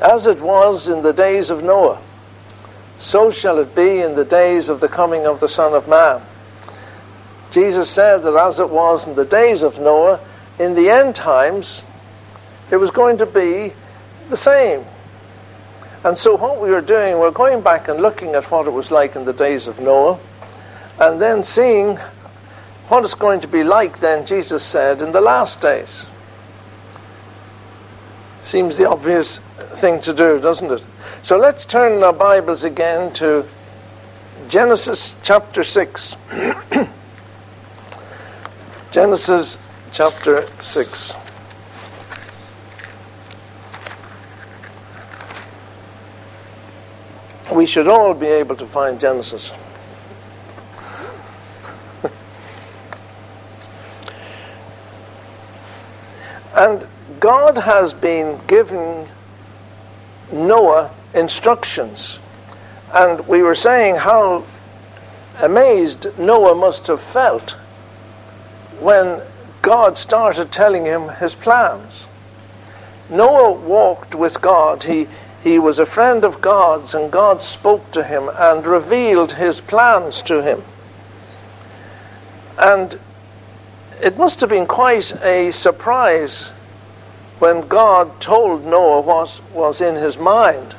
As it was in the days of Noah, so shall it be in the days of the coming of the Son of Man. Jesus said that as it was in the days of Noah, in the end times, it was going to be the same. And so, what we are doing, we're going back and looking at what it was like in the days of Noah, and then seeing what it's going to be like, then, Jesus said, in the last days. Seems the obvious thing to do, doesn't it? So let's turn our Bibles again to Genesis chapter 6. Genesis chapter 6. We should all be able to find Genesis. and God has been giving Noah instructions. And we were saying how amazed Noah must have felt when God started telling him his plans. Noah walked with God. He, he was a friend of God's, and God spoke to him and revealed his plans to him. And it must have been quite a surprise when God told Noah what was in his mind.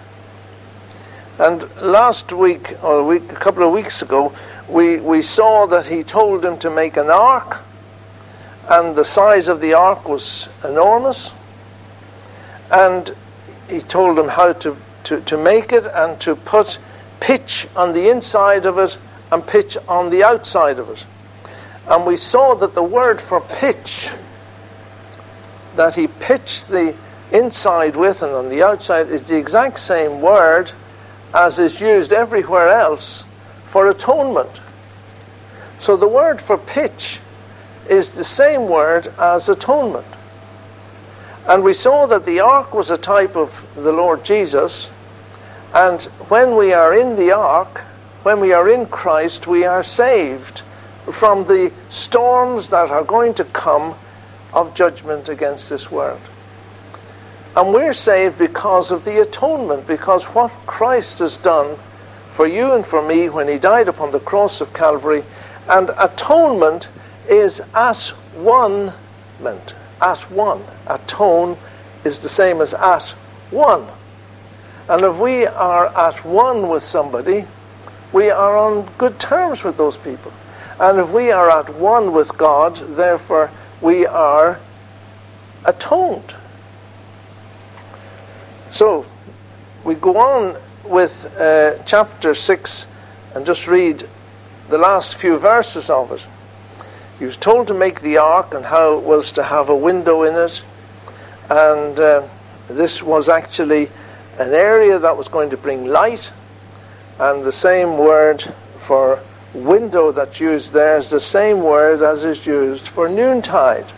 And last week, or a, week, a couple of weeks ago, we, we saw that he told him to make an ark, and the size of the ark was enormous. And he told him how to, to, to make it and to put pitch on the inside of it and pitch on the outside of it. And we saw that the word for pitch that he pitched the inside with and on the outside is the exact same word as is used everywhere else for atonement. So the word for pitch is the same word as atonement. And we saw that the ark was a type of the Lord Jesus. And when we are in the ark, when we are in Christ, we are saved from the storms that are going to come of judgment against this world. And we're saved because of the atonement, because what Christ has done for you and for me when he died upon the cross of Calvary. And atonement is at one meant. At one. Atone is the same as at one. And if we are at one with somebody, we are on good terms with those people. And if we are at one with God, therefore we are atoned. So, we go on with uh, chapter 6 and just read the last few verses of it. He was told to make the ark and how it was to have a window in it. And uh, this was actually an area that was going to bring light. And the same word for window that's used there is the same word as is used for noontide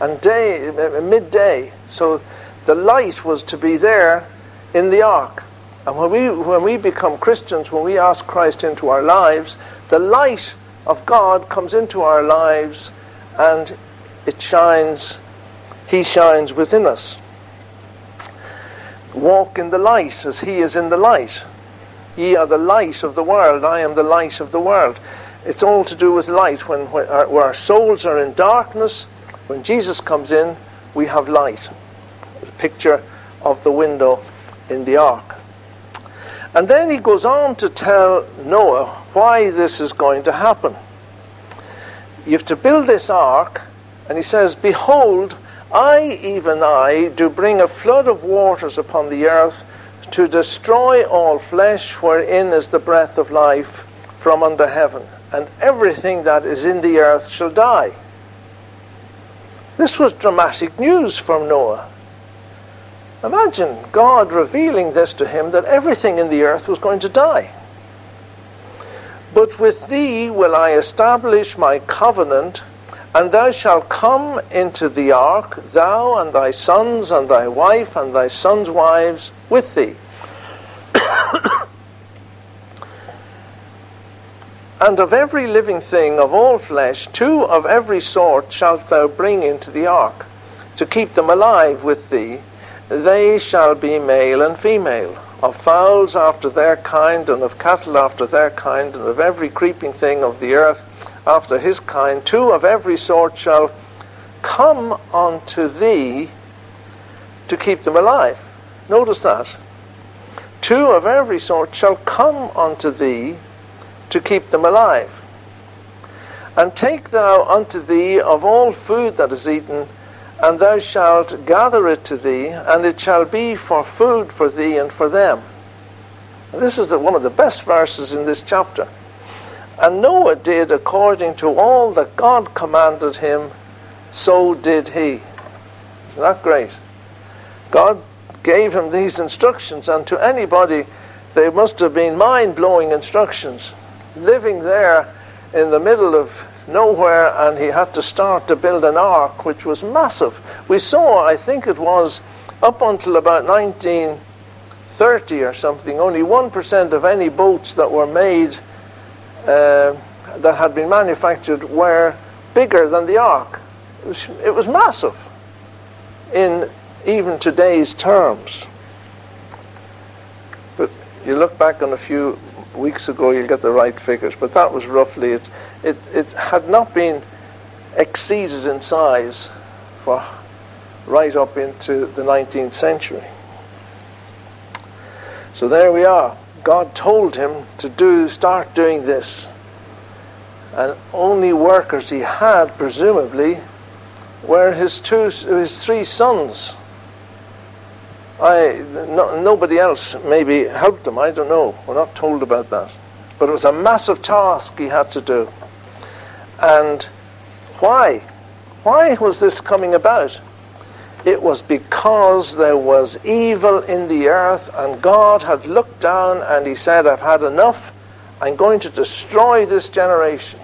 and day, uh, midday. So the light was to be there in the ark. And when we, when we become Christians, when we ask Christ into our lives, the light of God comes into our lives and it shines, He shines within us. Walk in the light as He is in the light. Ye are the light of the world. I am the light of the world. It's all to do with light. When, when our, where our souls are in darkness, when Jesus comes in, we have light. The picture of the window in the ark. And then he goes on to tell Noah why this is going to happen. You have to build this ark, and he says, Behold, I, even I, do bring a flood of waters upon the earth to destroy all flesh wherein is the breath of life from under heaven, and everything that is in the earth shall die. This was dramatic news from Noah. Imagine God revealing this to him that everything in the earth was going to die. But with thee will I establish my covenant and thou shalt come into the ark, thou and thy sons and thy wife and thy sons' wives with thee. and of every living thing of all flesh, two of every sort shalt thou bring into the ark, to keep them alive with thee, they shall be male and female, of fowls after their kind, and of cattle after their kind, and of every creeping thing of the earth after his kind. Two of every sort shall come unto thee to keep them alive. Notice that. Two of every sort shall come unto thee to keep them alive. And take thou unto thee of all food that is eaten, and thou shalt gather it to thee, and it shall be for food for thee and for them. This is the, one of the best verses in this chapter. And Noah did according to all that God commanded him, so did he. Isn't that great? God gave him these instructions, and to anybody, they must have been mind blowing instructions. Living there in the middle of nowhere, and he had to start to build an ark, which was massive. We saw, I think it was up until about 1930 or something, only 1% of any boats that were made uh, that had been manufactured were bigger than the ark. It was, it was massive in even today's terms. But you look back on a few weeks ago, you'll get the right figures. But that was roughly it. It, it had not been exceeded in size for right up into the 19th century. So there we are. God told him to do, start doing this. And only workers he had, presumably, were his two, his three sons. I, no, nobody else maybe helped him. I don't know. We're not told about that. But it was a massive task he had to do. And why? Why was this coming about? It was because there was evil in the earth, and God had looked down and He said, I've had enough. I'm going to destroy this generation.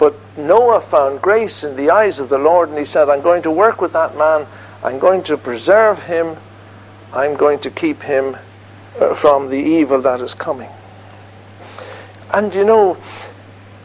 But Noah found grace in the eyes of the Lord, and he said, I'm going to work with that man. I'm going to preserve him I'm going to keep him uh, from the evil that is coming. And you know,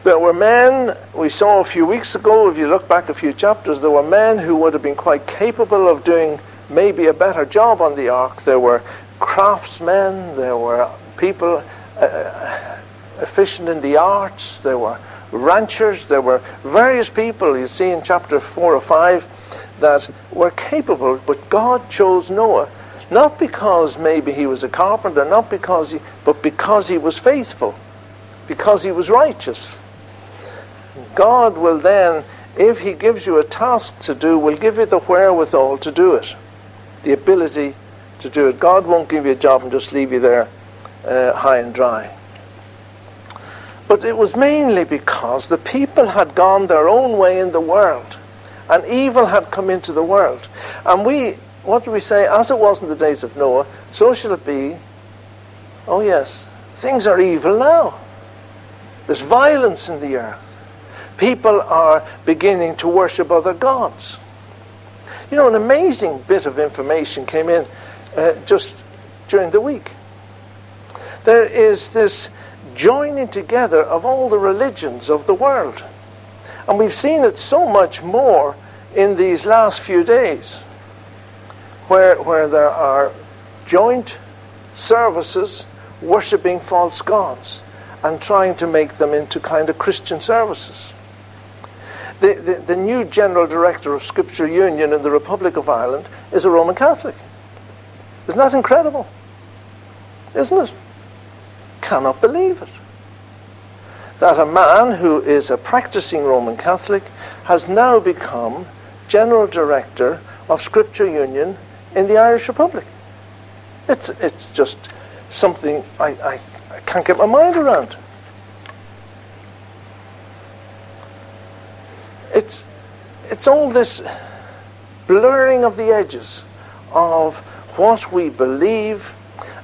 there were men, we saw a few weeks ago, if you look back a few chapters, there were men who would have been quite capable of doing maybe a better job on the ark. There were craftsmen, there were people uh, efficient in the arts, there were ranchers, there were various people you see in chapter 4 or 5 that were capable, but God chose Noah not because maybe he was a carpenter, not because he, but because he was faithful, because he was righteous. God will then, if he gives you a task to do, will give you the wherewithal to do it, the ability to do it. God won't give you a job and just leave you there uh, high and dry. But it was mainly because the people had gone their own way in the world, and evil had come into the world. And we what do we say? As it was in the days of Noah, so shall it be. Oh, yes, things are evil now. There's violence in the earth. People are beginning to worship other gods. You know, an amazing bit of information came in uh, just during the week. There is this joining together of all the religions of the world. And we've seen it so much more in these last few days where, where there are joint services worshipping false gods and trying to make them into kind of Christian services. The, the, the, new general director of Scripture Union in the Republic of Ireland is a Roman Catholic. Isn't that incredible? Isn't it? Cannot believe it. That a man who is a practicing Roman Catholic has now become general director of Scripture Union in the Irish Republic. It's, it's just something I, I, I can't get my mind around. It's, it's all this blurring of the edges of what we believe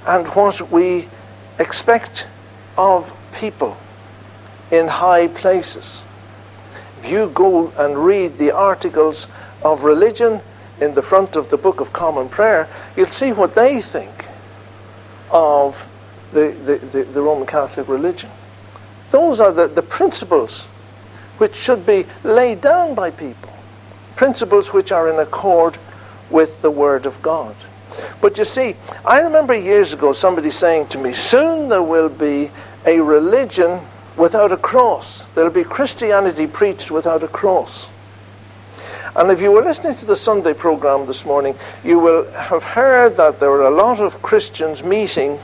and what we expect of people in high places. If you go and read the articles of religion in the front of the Book of Common Prayer, you'll see what they think of the, the, the, the Roman Catholic religion. Those are the, the principles which should be laid down by people, principles which are in accord with the Word of God. But you see, I remember years ago somebody saying to me, soon there will be a religion without a cross. There'll be Christianity preached without a cross. And if you were listening to the Sunday program this morning, you will have heard that there were a lot of Christians meeting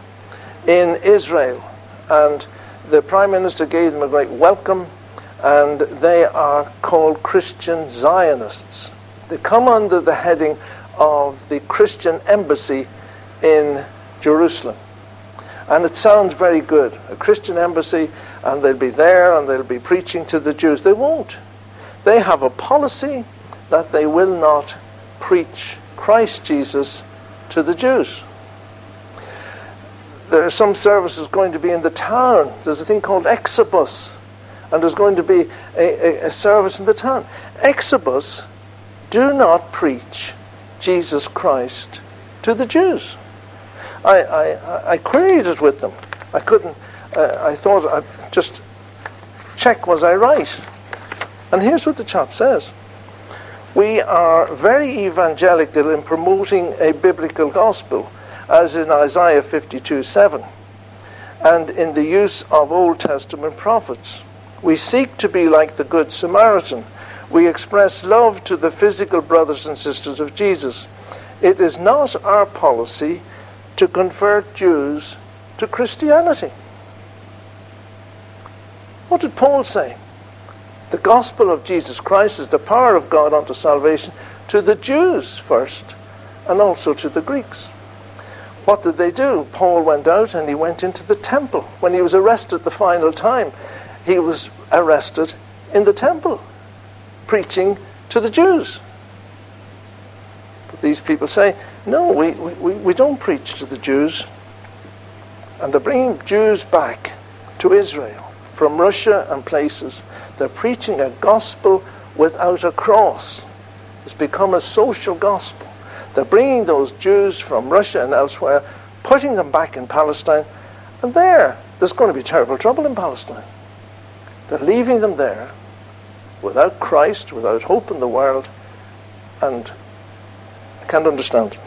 in Israel. And the Prime Minister gave them a great welcome, and they are called Christian Zionists. They come under the heading of the Christian embassy in Jerusalem. And it sounds very good. A Christian embassy, and they'll be there and they'll be preaching to the Jews. They won't. They have a policy that they will not preach Christ Jesus to the Jews. There are some services going to be in the town. There's a thing called Exodus, and there's going to be a, a, a service in the town. Exodus do not preach Jesus Christ to the Jews. I, I, I queried it with them. I couldn't, uh, I thought I'd just check was I right. And here's what the chap says. We are very evangelical in promoting a biblical gospel, as in Isaiah 52 7, and in the use of Old Testament prophets. We seek to be like the Good Samaritan. We express love to the physical brothers and sisters of Jesus. It is not our policy to convert Jews to Christianity. What did Paul say? The gospel of Jesus Christ is the power of God unto salvation to the Jews first and also to the Greeks. What did they do? Paul went out and he went into the temple. When he was arrested the final time, he was arrested in the temple, preaching to the Jews. But these people say, no, we, we, we don't preach to the Jews. And they're bringing Jews back to Israel from Russia and places. They're preaching a gospel without a cross. It's become a social gospel. They're bringing those Jews from Russia and elsewhere, putting them back in Palestine, and there, there's going to be terrible trouble in Palestine. They're leaving them there without Christ, without hope in the world, and I can't understand.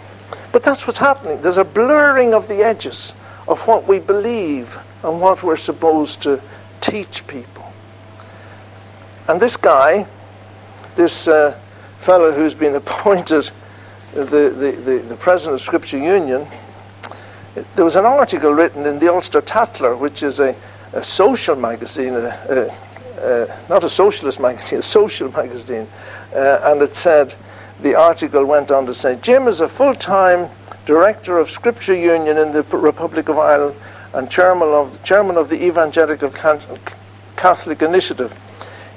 But that's what's happening. There's a blurring of the edges of what we believe and what we're supposed to teach people. And this guy, this uh, fellow who's been appointed the, the, the, the, president of Scripture Union, there was an article written in the Ulster Tatler, which is a, a social magazine, not a socialist magazine, a social magazine, uh, and it said, the article went on to say Jim is a full time director of Scripture Union in the Republic of Ireland and chairman of, chairman of the Evangelical Catholic Initiative.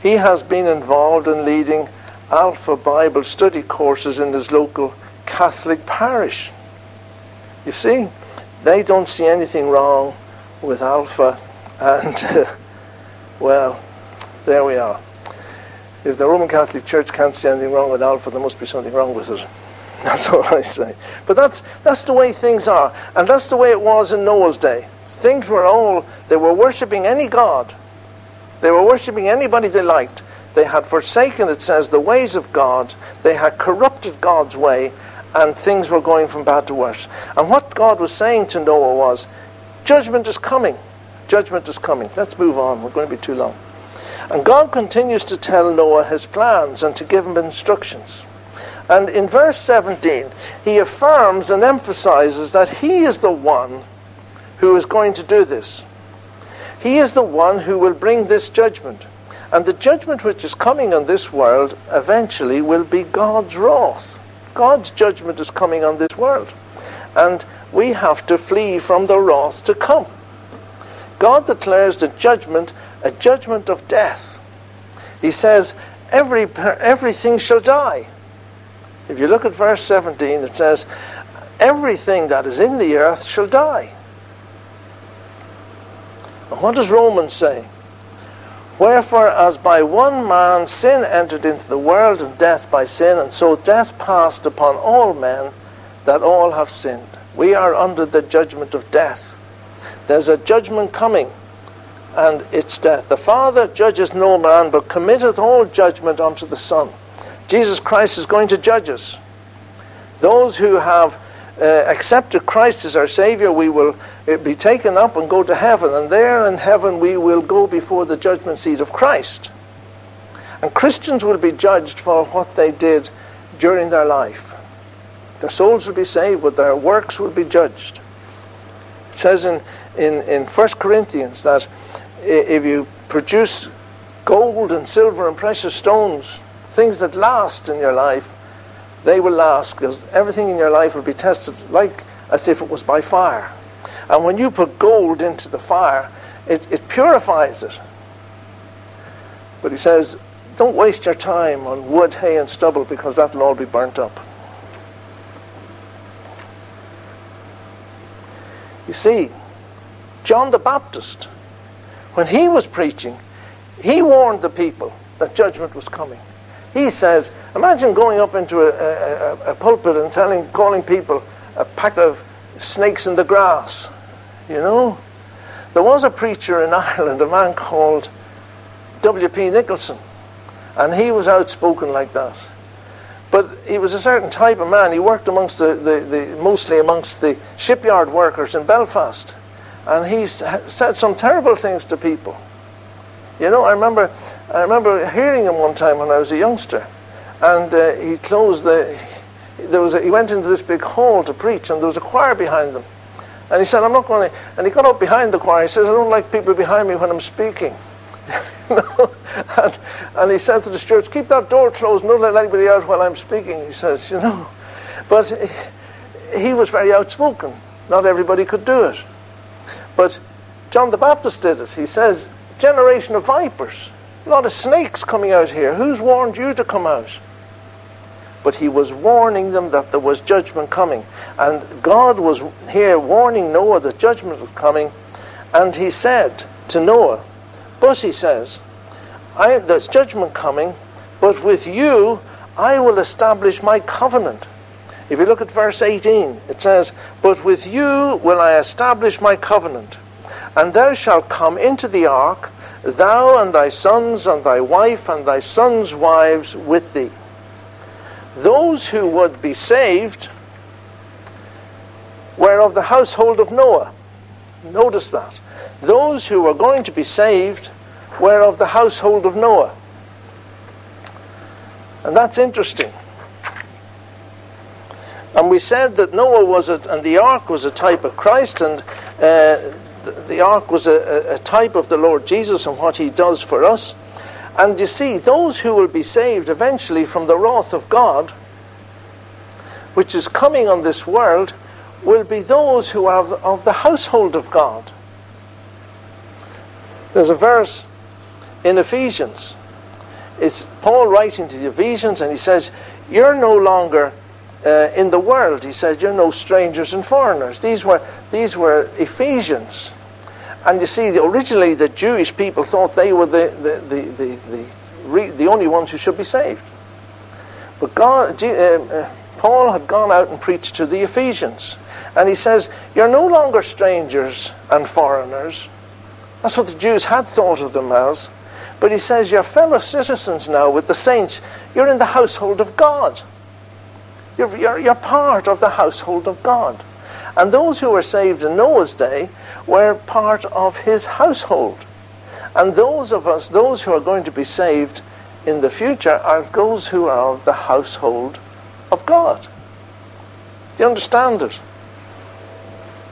He has been involved in leading Alpha Bible study courses in his local Catholic parish. You see, they don't see anything wrong with Alpha, and uh, well, there we are if the Roman Catholic Church can't see anything wrong with Alpha, there must be something wrong with it. That's all I say. But that's, that's the way things are. And that's the way it was in Noah's day. Things were all, they were worshipping any God. They were worshipping anybody they liked. They had forsaken, it says, the ways of God. They had corrupted God's way, and things were going from bad to worse. And what God was saying to Noah was, judgment is coming. Judgment is coming. Let's move on. We're going to be too long. And God continues to tell Noah his plans and to give him instructions. And in verse 17, he affirms and emphasizes that he is the one who is going to do this. He is the one who will bring this judgment. And the judgment which is coming on this world eventually will be God's wrath. God's judgment is coming on this world. And we have to flee from the wrath to come. God declares the judgment a judgment of death. He says, Every, everything shall die. If you look at verse 17, it says, Everything that is in the earth shall die. And what does Romans say? Wherefore, as by one man sin entered into the world, and death by sin, and so death passed upon all men, that all have sinned. We are under the judgment of death. There's a judgment coming and its death. The Father judges no man, but committeth all judgment unto the Son. Jesus Christ is going to judge us. Those who have uh, accepted Christ as our Savior, we will uh, be taken up and go to heaven. And there in heaven, we will go before the judgment seat of Christ. And Christians will be judged for what they did during their life. Their souls will be saved, but their works will be judged. It says in, in, in 1 Corinthians that if you produce gold and silver and precious stones, things that last in your life, they will last because everything in your life will be tested like as if it was by fire. And when you put gold into the fire, it, it purifies it. But he says, don't waste your time on wood, hay, and stubble because that will all be burnt up. You see, John the Baptist, when he was preaching, he warned the people that judgment was coming. He says, imagine going up into a, a, a, pulpit and telling, calling people a pack of snakes in the grass. You know? There was a preacher in Ireland, a man called W.P. Nicholson, and he was outspoken like that. But he was a certain type of man. He worked amongst the, the, the mostly amongst the shipyard workers in Belfast. And he said some terrible things to people. You know, I remember, I remember hearing him one time when I was a youngster. And uh, he closed the, there was a, he went into this big hall to preach and there was a choir behind them. And he said, I'm not going to, and he got up behind the choir. He says, I don't like people behind me when I'm speaking. and, and, he said to the stewards, keep that door closed, don't let anybody out while I'm speaking, he says, you know. But he was very outspoken. Not everybody could do it. But John the Baptist did it. He says, generation of vipers, a lot of snakes coming out here. Who's warned you to come out? But he was warning them that there was judgment coming. And God was here warning Noah that judgment was coming. And he said to Noah, but he says, I, there's judgment coming, but with you I will establish my covenant. If you look at verse 18, it says, But with you will I establish my covenant, and thou shalt come into the ark, thou and thy sons and thy wife and thy sons' wives with thee. Those who would be saved were of the household of Noah. Notice that. Those who were going to be saved were of the household of Noah. And that's interesting. And we said that Noah was a, and the ark was a type of Christ, and uh, the, the, ark was a, a type of the Lord Jesus and what he does for us. And you see, those who will be saved eventually from the wrath of God, which is coming on this world, will be those who are of the household of God. There's a verse in Ephesians. It's Paul writing to the Ephesians, and he says, You're no longer uh, in the world. He says, You're no strangers and foreigners. These were, these were Ephesians. And you see, originally the Jewish people thought they were the, the, the, the, the, re, the only ones who should be saved. But God, uh, uh, Paul had gone out and preached to the Ephesians. And he says, You're no longer strangers and foreigners that's what the Jews had thought of them as. But he says, You're fellow citizens now with the saints. You're in the household of God. You're, you're, you're part of the household of God. And those who were saved in Noah's day were part of his household. And those of us, those who are going to be saved in the future, are those who are of the household of God. Do you understand it?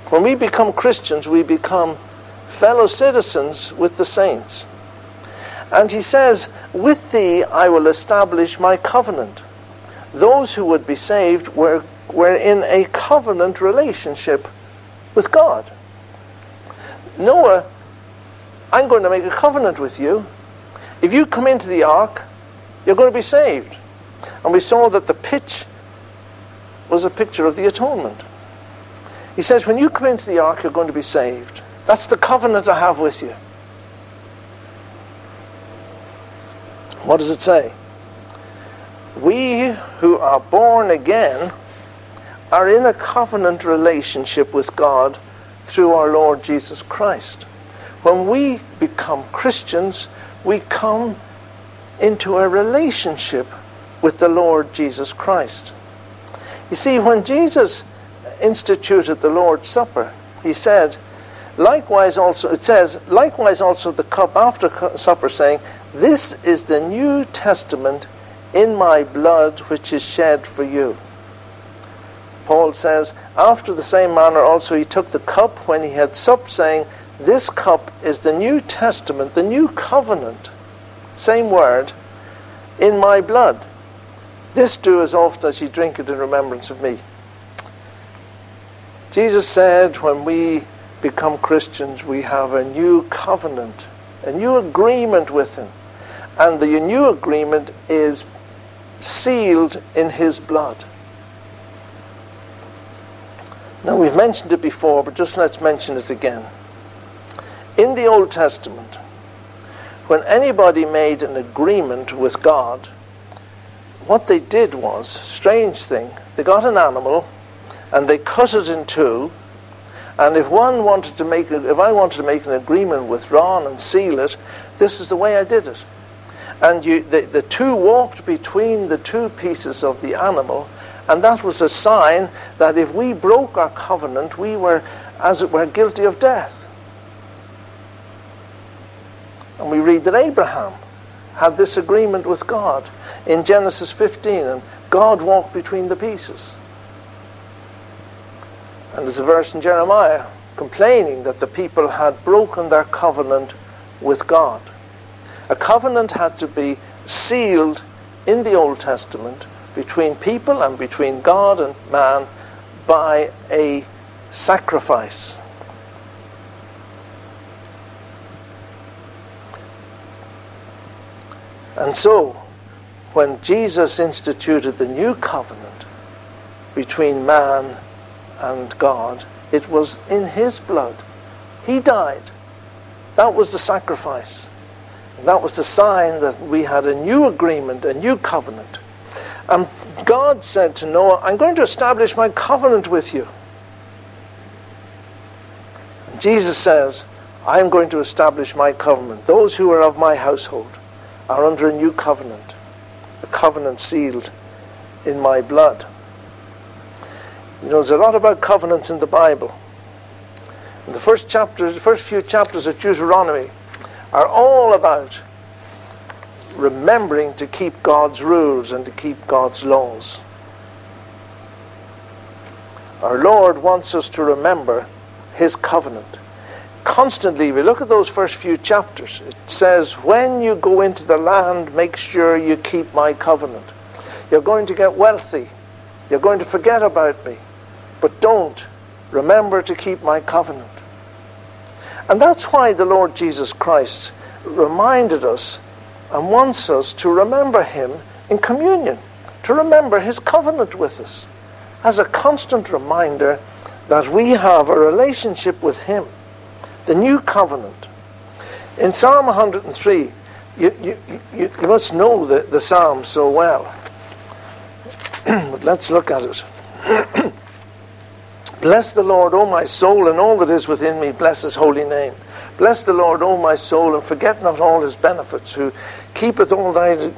When we become Christians, we become fellow citizens with the saints. And he says, With thee I will establish my covenant. Those who would be saved were, were in a covenant relationship with God. Noah, I'm going to make a covenant with you. If you come into the ark, you're going to be saved. And we saw that the pitch was a picture of the atonement. He says, when you come into the ark, you're going to be saved. That's the covenant I have with you. What does it say? We who are born again are in a covenant relationship with God through our Lord Jesus Christ. When we become Christians, we come into a relationship with the Lord Jesus Christ. You see, when Jesus instituted the Lord's Supper, he said, likewise also, it says, likewise also the cup after supper, saying, This is the New Testament in my blood which is shed for you. Paul says, After the same manner also he took the cup when he had supped, saying, This cup is the New Testament, the new covenant, same word, in my blood. This do as oft as ye drink it in remembrance of me. Jesus said, when we become Christians, we have a new covenant, a new agreement with Him. And the new agreement is sealed in His blood. Now, we've mentioned it before, but just let's mention it again. In the Old Testament, when anybody made an agreement with God, what they did was, strange thing, they got an animal and they cut it in two. And if one wanted to make, if I wanted to make an agreement with Ron and seal it, this is the way I did it. And you, the, the two walked between the two pieces of the animal, and that was a sign that if we broke our covenant, we were, as it were, guilty of death. And we read that Abraham had this agreement with God in Genesis 15, and God walked between the pieces. And there's a verse in Jeremiah complaining that the people had broken their covenant with God. A covenant had to be sealed in the Old Testament between people and between God and man by a sacrifice. And so, when Jesus instituted the new covenant between man and God, it was in his blood. He died. That was the sacrifice. That was the sign that we had a new agreement, a new covenant. And God said to Noah, I'm going to establish my covenant with you. And Jesus says, I am going to establish my covenant. Those who are of my household are under a new covenant, a covenant sealed in my blood. You know, there's a lot about covenants in the Bible. And the first chapters, the first few chapters of Deuteronomy are all about remembering to keep God's rules and to keep God's laws. Our Lord wants us to remember His covenant constantly, we look at those first few chapters. It says, when you go into the land, make sure you keep my covenant. You're going to get wealthy. You're going to forget about me. But don't. Remember to keep my covenant. And that's why the Lord Jesus Christ reminded us and wants us to remember him in communion, to remember his covenant with us, as a constant reminder that we have a relationship with him the new covenant. In Psalm 103, you, you, you, you must know the, the psalm so well. but let's look at it. Bless the Lord, O my soul, and all that is within me, bless his holy name. Bless the Lord, O my soul, and forget not all his benefits, who keepeth all thy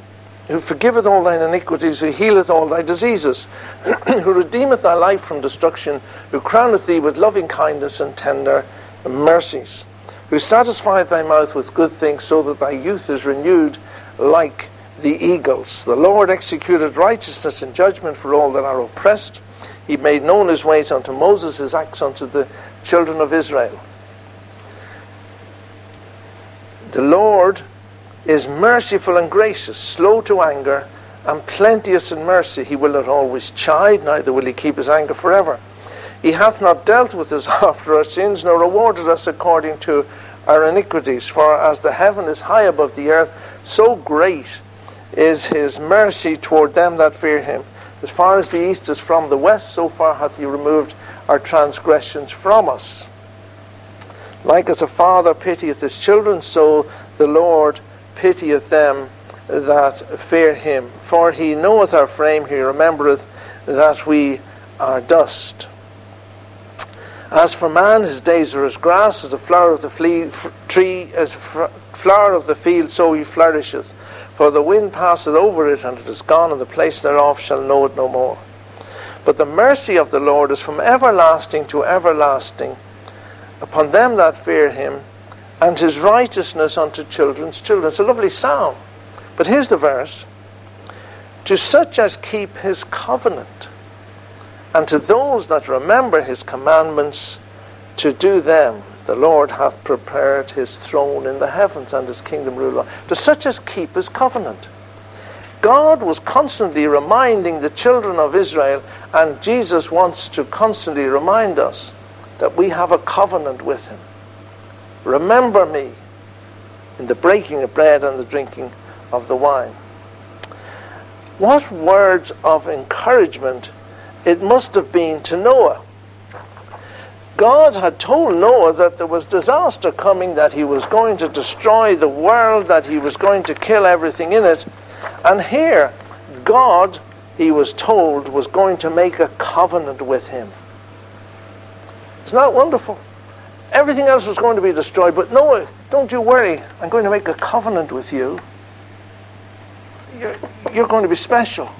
who forgiveth all thine iniquities, who healeth all thy diseases, who redeemeth thy life from destruction, who crowneth thee with loving kindness and tender mercies, who satisfieth thy mouth with good things, so that thy youth is renewed like the eagles. The Lord executed righteousness and judgment for all that are oppressed. He made known his ways unto Moses, his acts unto the children of Israel. The Lord is merciful and gracious, slow to anger, and plenteous in mercy. He will not always chide, neither will he keep his anger forever. He hath not dealt with us after our sins, nor rewarded us according to our iniquities. For as the heaven is high above the earth, so great is his mercy toward them that fear him. As far as the east is from the west, so far hath he removed our transgressions from us. Like as a father pitieth his children, so the Lord pitieth them that fear him. For he knoweth our frame, he remembereth that we are dust. As for man, his days are as grass, as the flower of the tree, as flower of the field, so he flourisheth. For the wind passeth over it, and it is gone, and the place thereof shall know it no more. But the mercy of the Lord is from everlasting to everlasting upon them that fear him, and his righteousness unto children's children. It's a lovely psalm. But here's the verse To such as keep his covenant, and to those that remember his commandments, to do them the Lord hath prepared his throne in the heavens and his kingdom rule. To such as keep his covenant. God was constantly reminding the children of Israel, and Jesus wants to constantly remind us that we have a covenant with him. Remember me in the breaking of bread and the drinking of the wine. What words of encouragement it must have been to Noah. God had told Noah that there was disaster coming, that he was going to destroy the world, that he was going to kill everything in it. And here, God, he was told, was going to make a covenant with him. Isn't that wonderful? Everything else was going to be destroyed, but Noah, don't you worry. I'm going to make a covenant with you. You're, you're going to be special.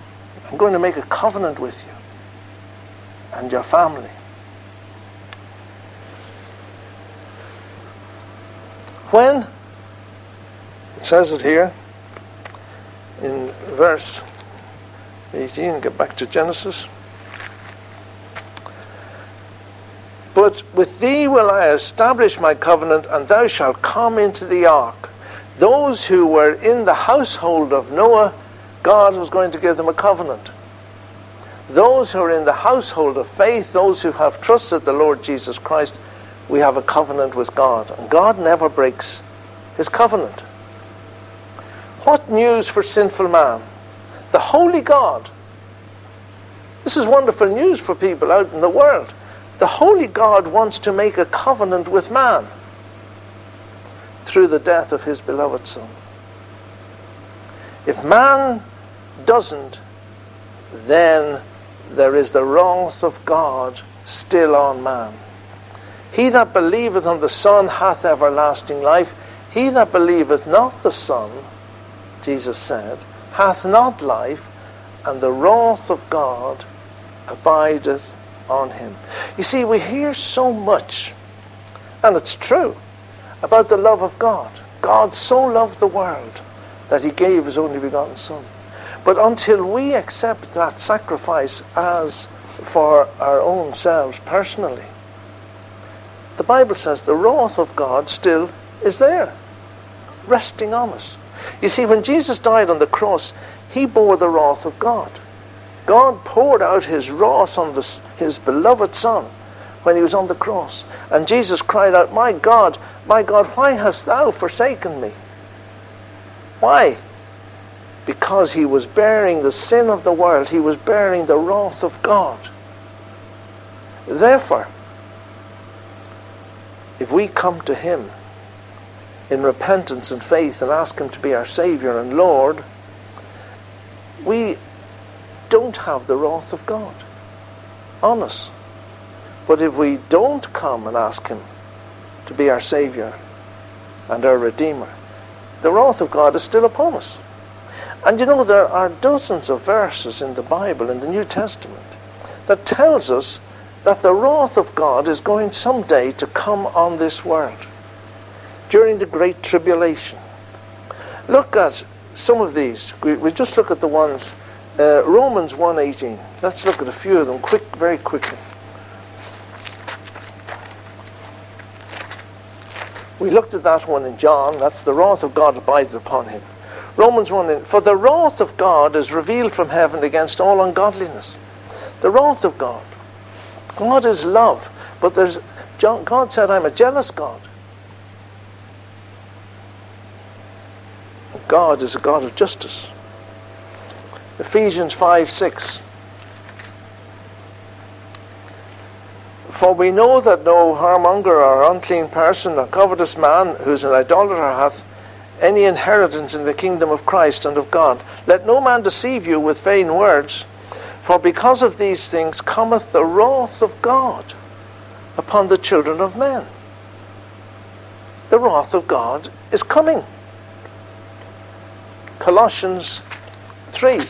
I'm going to make a covenant with you and your family. When, it says it here in verse 18, get back to Genesis. But with thee will I establish my covenant, and thou shalt come into the ark. Those who were in the household of Noah, God was going to give them a covenant. Those who are in the household of faith, those who have trusted the Lord Jesus Christ, we have a covenant with God. And God never breaks his covenant. What news for sinful man? The holy God. This is wonderful news for people out in the world. The holy God wants to make a covenant with man through the death of his beloved Son. If man doesn't, then there is the wrath of God still on man. He that believeth on the Son hath everlasting life. He that believeth not the Son, Jesus said, hath not life, and the wrath of God abideth on him. You see, we hear so much, and it's true, about the love of God. God so loved the world that he gave his only begotten Son. But until we accept that sacrifice as for our own selves personally, the Bible says the wrath of God still is there, resting on us. You see, when Jesus died on the cross, he bore the wrath of God. God poured out his wrath on this, his beloved Son when he was on the cross. And Jesus cried out, My God, my God, why hast thou forsaken me? Why? Because he was bearing the sin of the world, he was bearing the wrath of God. Therefore, if we come to him in repentance and faith and ask him to be our Savior and Lord, we don't have the wrath of God on us. But if we don't come and ask Him to be our Saviour and our Redeemer, the wrath of God is still upon us. And you know, there are dozens of verses in the Bible, in the New Testament, that tells us that the wrath of God is going someday to come on this world during the Great Tribulation. Look at some of these. We, we just look at the ones uh, Romans 1.18. Let's look at a few of them quick, very quickly. We looked at that one in John. That's the wrath of God abided upon him. Romans 1. For the wrath of God is revealed from heaven against all ungodliness. The wrath of God. God is love. But there's God said, I'm a jealous God. God is a God of justice. Ephesians 5 6. For we know that no whoremonger or unclean person or covetous man who is an idolater hath any inheritance in the kingdom of Christ and of God. Let no man deceive you with vain words, for because of these things cometh the wrath of God upon the children of men. The wrath of God is coming. Colossians 3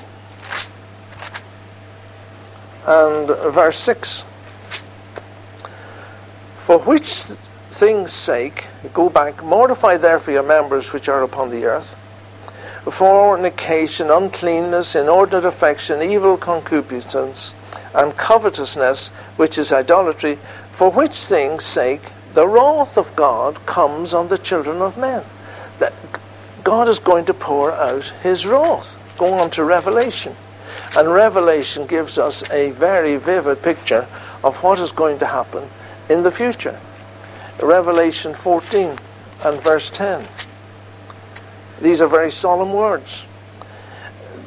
and verse 6. For which things' sake, go back, mortify therefore your members which are upon the earth, fornication, uncleanness, inordinate affection, evil concupiscence, and covetousness, which is idolatry, for which things' sake the wrath of God comes on the children of men. That God is going to pour out his wrath. Go on to Revelation. And Revelation gives us a very vivid picture of what is going to happen in the future. Revelation 14 and verse 10. These are very solemn words.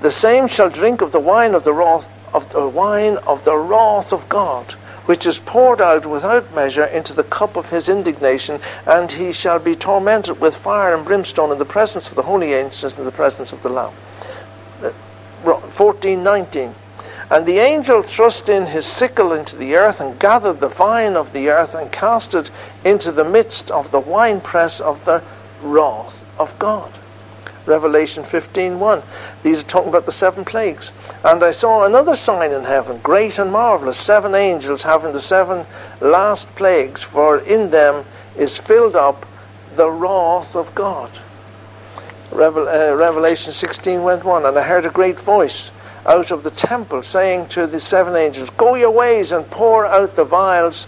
The same shall drink of the wine of the wrath of the wine of the wrath of God, which is poured out without measure into the cup of his indignation, and he shall be tormented with fire and brimstone in the presence of the holy angels and in the presence of the Lamb. Uh, 14:19 and the angel thrust in his sickle into the earth and gathered the vine of the earth and cast it into the midst of the winepress of the wrath of God. Revelation 15:1. These are talking about the seven plagues. And I saw another sign in heaven, great and marvelous, seven angels having the seven last plagues, for in them is filled up the wrath of God. Revel, uh, Revelation 16 went 1. And I heard a great voice out of the temple, saying to the seven angels, Go your ways and pour out the vials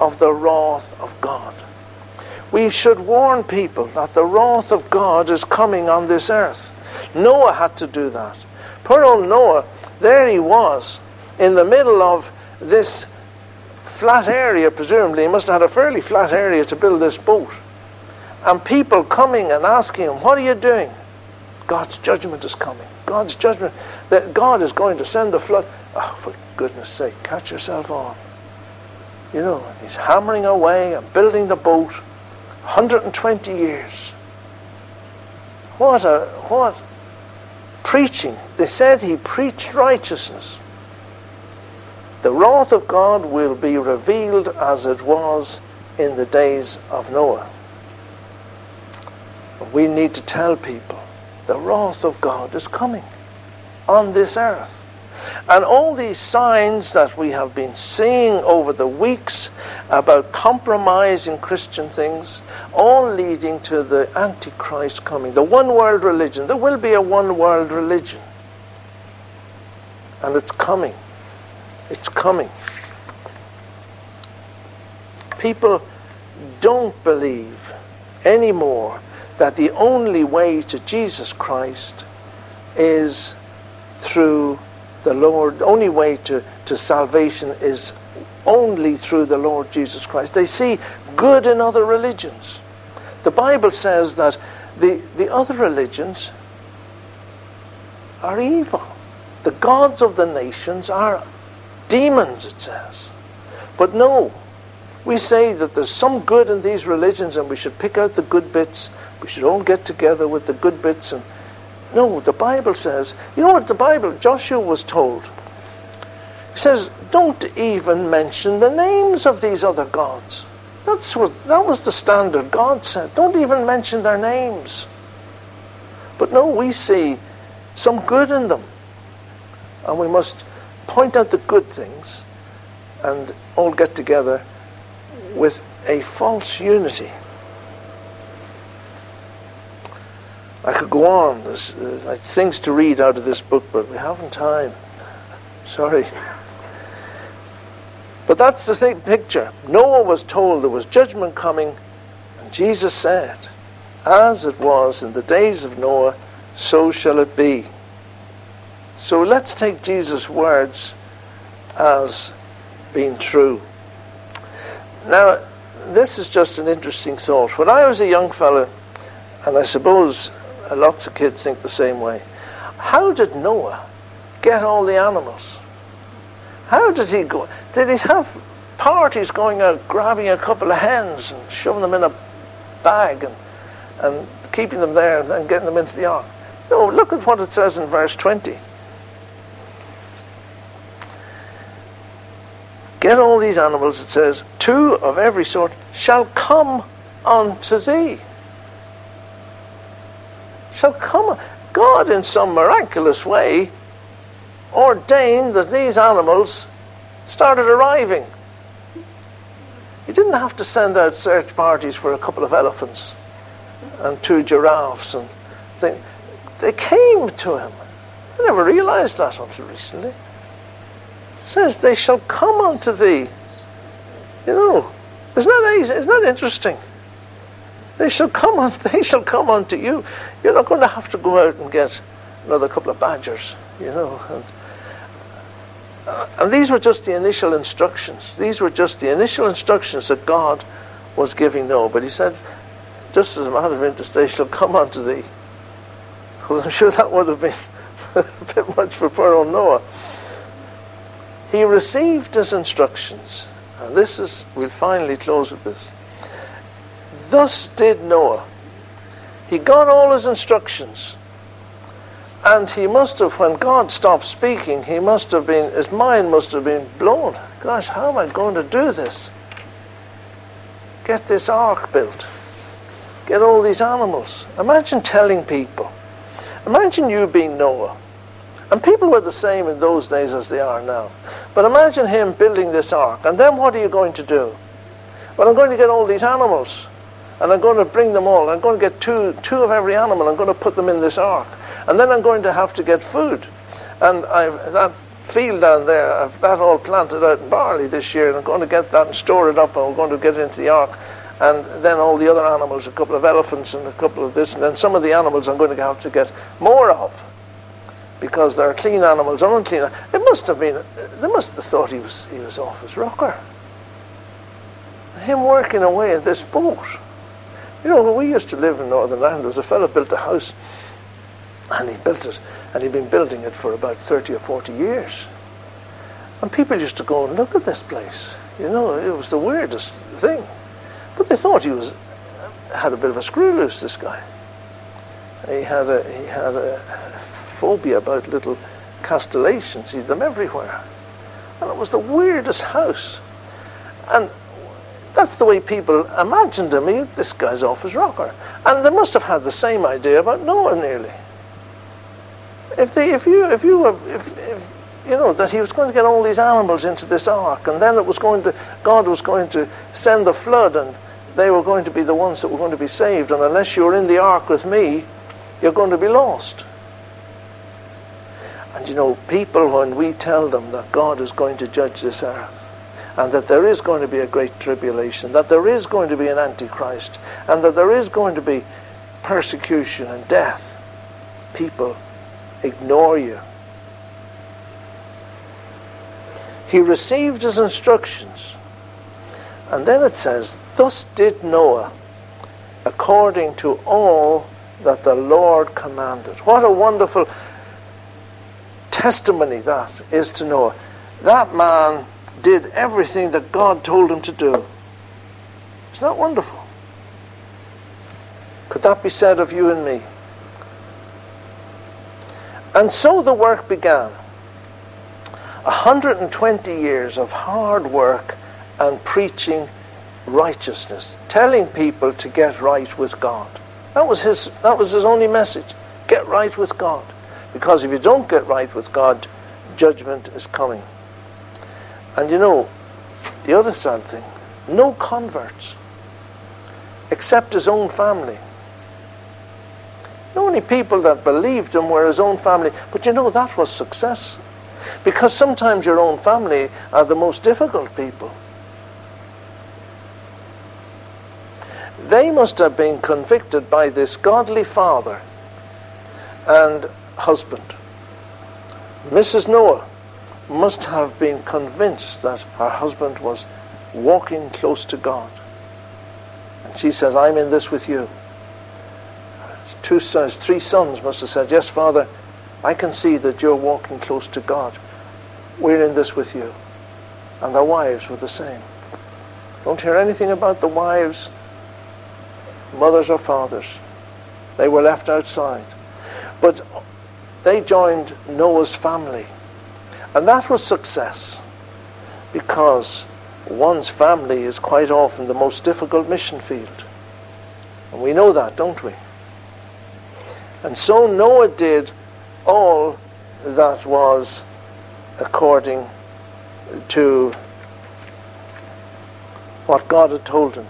of the wrath of God. We should warn people that the wrath of God is coming on this earth. Noah had to do that. Poor old Noah, there he was, in the middle of this flat area, presumably. He must have had a fairly flat area to build this boat. And people coming and asking him, What are you doing? God's judgment is coming. God's judgment. That God is going to send the flood. Oh, for goodness sake, catch yourself on. You know, he's hammering away and building the boat. 120 years. What a what preaching. They said he preached righteousness. The wrath of God will be revealed as it was in the days of Noah. We need to tell people the wrath of God is coming on this earth. And all these signs that we have been seeing over the weeks about compromising Christian things, all leading to the Antichrist coming, the one world religion. There will be a one world religion. And it's coming. It's coming. People don't believe anymore that the only way to Jesus Christ is through the Lord. Only way to, to salvation is only through the Lord Jesus Christ. They see good in other religions. The Bible says that the, the other religions are evil. The gods of the nations are demons, it says. But no, we say that there's some good in these religions and we should pick out the good bits we should all get together with the good bits and no, the Bible says, you know what the Bible, Joshua was told. He says, don't even mention the names of these other gods. That's what that was the standard God said. Don't even mention their names. But no, we see some good in them. And we must point out the good things and all get together with a false unity. I could go on. There's uh, things to read out of this book, but we haven't time. Sorry. But that's the thing, picture. Noah was told there was judgment coming, and Jesus said, As it was in the days of Noah, so shall it be. So let's take Jesus' words as being true. Now, this is just an interesting thought. When I was a young fellow, and I suppose lots of kids think the same way. How did Noah get all the animals? How did he go? Did he have parties going out grabbing a couple of hens and shoving them in a bag and, and keeping them there and then getting them into the ark? No, look at what it says in verse 20. Get all these animals, it says, two of every sort shall come unto thee shall come. God, in some miraculous way, ordained that these animals started arriving. He didn't have to send out search parties for a couple of elephants and two giraffes and things. They came to him. I never realized that until recently. It says, They shall come unto thee. You know, isn't that, isn't that interesting? They shall come on, they shall come unto you. You're not going to have to go out and get another couple of badgers, you know. And, uh, and these were just the initial instructions. These were just the initial instructions that God was giving Noah. But he said, just as a matter of interest, they shall come unto thee. Because I'm sure that would have been a bit much for poor old Noah. He received his instructions. And this is, we'll finally close with this. Thus did Noah. He got all his instructions. And he must have, when God stopped speaking, he must have been, his mind must have been blown. Gosh, how am I going to do this? Get this ark built. Get all these animals. Imagine telling people. Imagine you being Noah. And people were the same in those days as they are now. But imagine him building this ark. And then what are you going to do? Well, I'm going to get all these animals. And I'm going to bring them all. I'm going to get two, two of every animal. I'm going to put them in this ark. And then I'm going to have to get food. And I've, that field down there, I've that all planted out in barley this year. And I'm going to get that and store it up. And I'm going to get it into the ark. And then all the other animals, a couple of elephants and a couple of this. And then some of the animals I'm going to have to get more of. Because there are clean animals and unclean. It must have been, they must have thought he was, he was off his rocker. Him working away in this boat. You know, when we used to live in Northern Ireland, there was a fellow built a house, and he built it, and he'd been building it for about 30 or 40 years. And people used to go and look at this place. You know, it was the weirdest thing. But they thought he was had a bit of a screw loose, this guy. He had a, he had a phobia about little castellations. He had them everywhere. And it was the weirdest house. And that's the way people imagined him. He, this guy's off his rocker. And they must have had the same idea about Noah nearly. If, they, if you, if you were, if, if, you know, that he was going to get all these animals into this ark, and then it was going to, God was going to send the flood, and they were going to be the ones that were going to be saved. And unless you're in the ark with me, you're going to be lost. And you know, people, when we tell them that God is going to judge this earth, and that there is going to be a great tribulation, that there is going to be an antichrist, and that there is going to be persecution and death, people ignore you. He received his instructions. And then it says, Thus did Noah, according to all that the Lord commanded. What a wonderful testimony that is to Noah. That man did everything that God told him to do. It's not wonderful? Could that be said of you and me? And so the work began. 120 years of hard work and preaching righteousness, telling people to get right with God. That was his, that was his only message. Get right with God. Because if you don't get right with God, judgment is coming. And you know, the other sad thing, no converts, except his own family. The only people that believed him were his own family. But you know, that was success. Because sometimes your own family are the most difficult people. They must have been convicted by this godly father and husband. Mrs. Noah must have been convinced that her husband was walking close to God. And she says, I'm in this with you. Two sons, three sons must have said, Yes, Father, I can see that you're walking close to God. We're in this with you. And their wives were the same. Don't hear anything about the wives, mothers or fathers. They were left outside. But they joined Noah's family and that was success because one's family is quite often the most difficult mission field. And we know that, don't we? And so Noah did all that was according to what God had told him.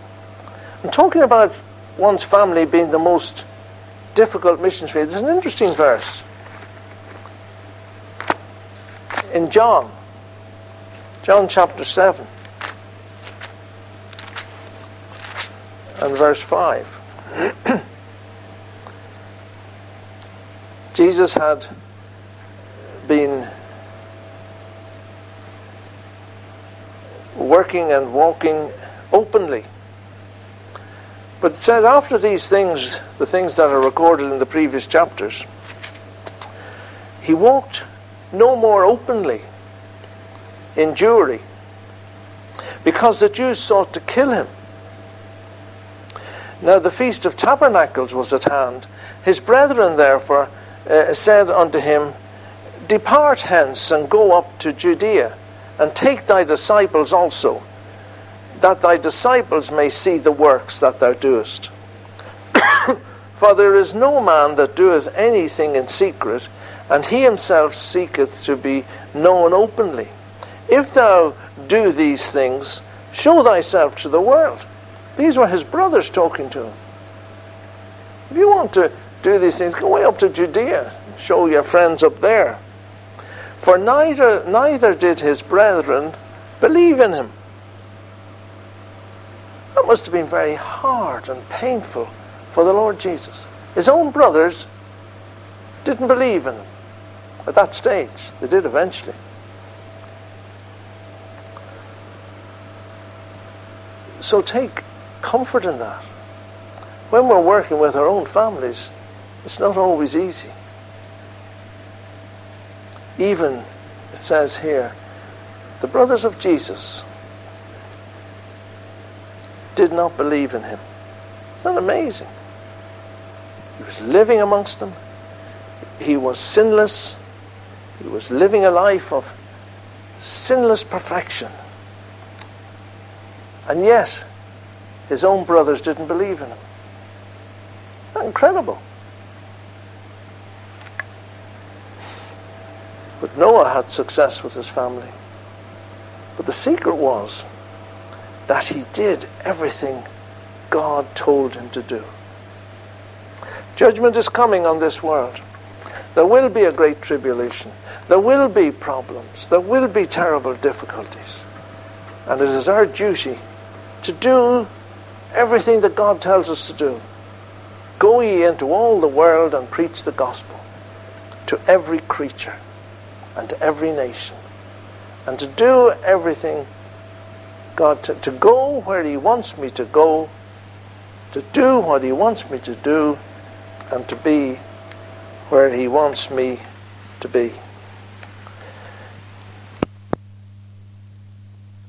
And talking about one's family being the most difficult mission field, there's an interesting verse in John, John chapter 7 and verse 5. Jesus had been working and walking openly. But it says after these things, the things that are recorded in the previous chapters, he walked no more openly in Jewry because the Jews sought to kill him. Now the feast of tabernacles was at hand. His brethren therefore uh, said unto him, Depart hence and go up to Judea, and take thy disciples also, that thy disciples may see the works that thou doest. For there is no man that doeth anything in secret, and he himself seeketh to be known openly. If thou do these things, show thyself to the world. These were his brothers talking to him. If you want to do these things, go way up to Judea. Show your friends up there. For neither, neither did his brethren believe in him. That must have been very hard and painful for the Lord Jesus. His own brothers didn't believe in him at that stage. They did eventually. So take comfort in that. When we're working with our own families, it's not always easy. Even, it says here, the brothers of Jesus did not believe in him. Isn't that amazing? He was living amongst them. He was sinless. He was living a life of sinless perfection. And yet, his own brothers didn't believe in him. incredible? But Noah had success with his family. But the secret was that he did everything God told him to do. Judgment is coming on this world. There will be a great tribulation. There will be problems. There will be terrible difficulties. And it is our duty to do everything that God tells us to do. Go ye into all the world and preach the gospel to every creature and to every nation. And to do everything, God, to, to go where He wants me to go, to do what He wants me to do, and to be where He wants me to be.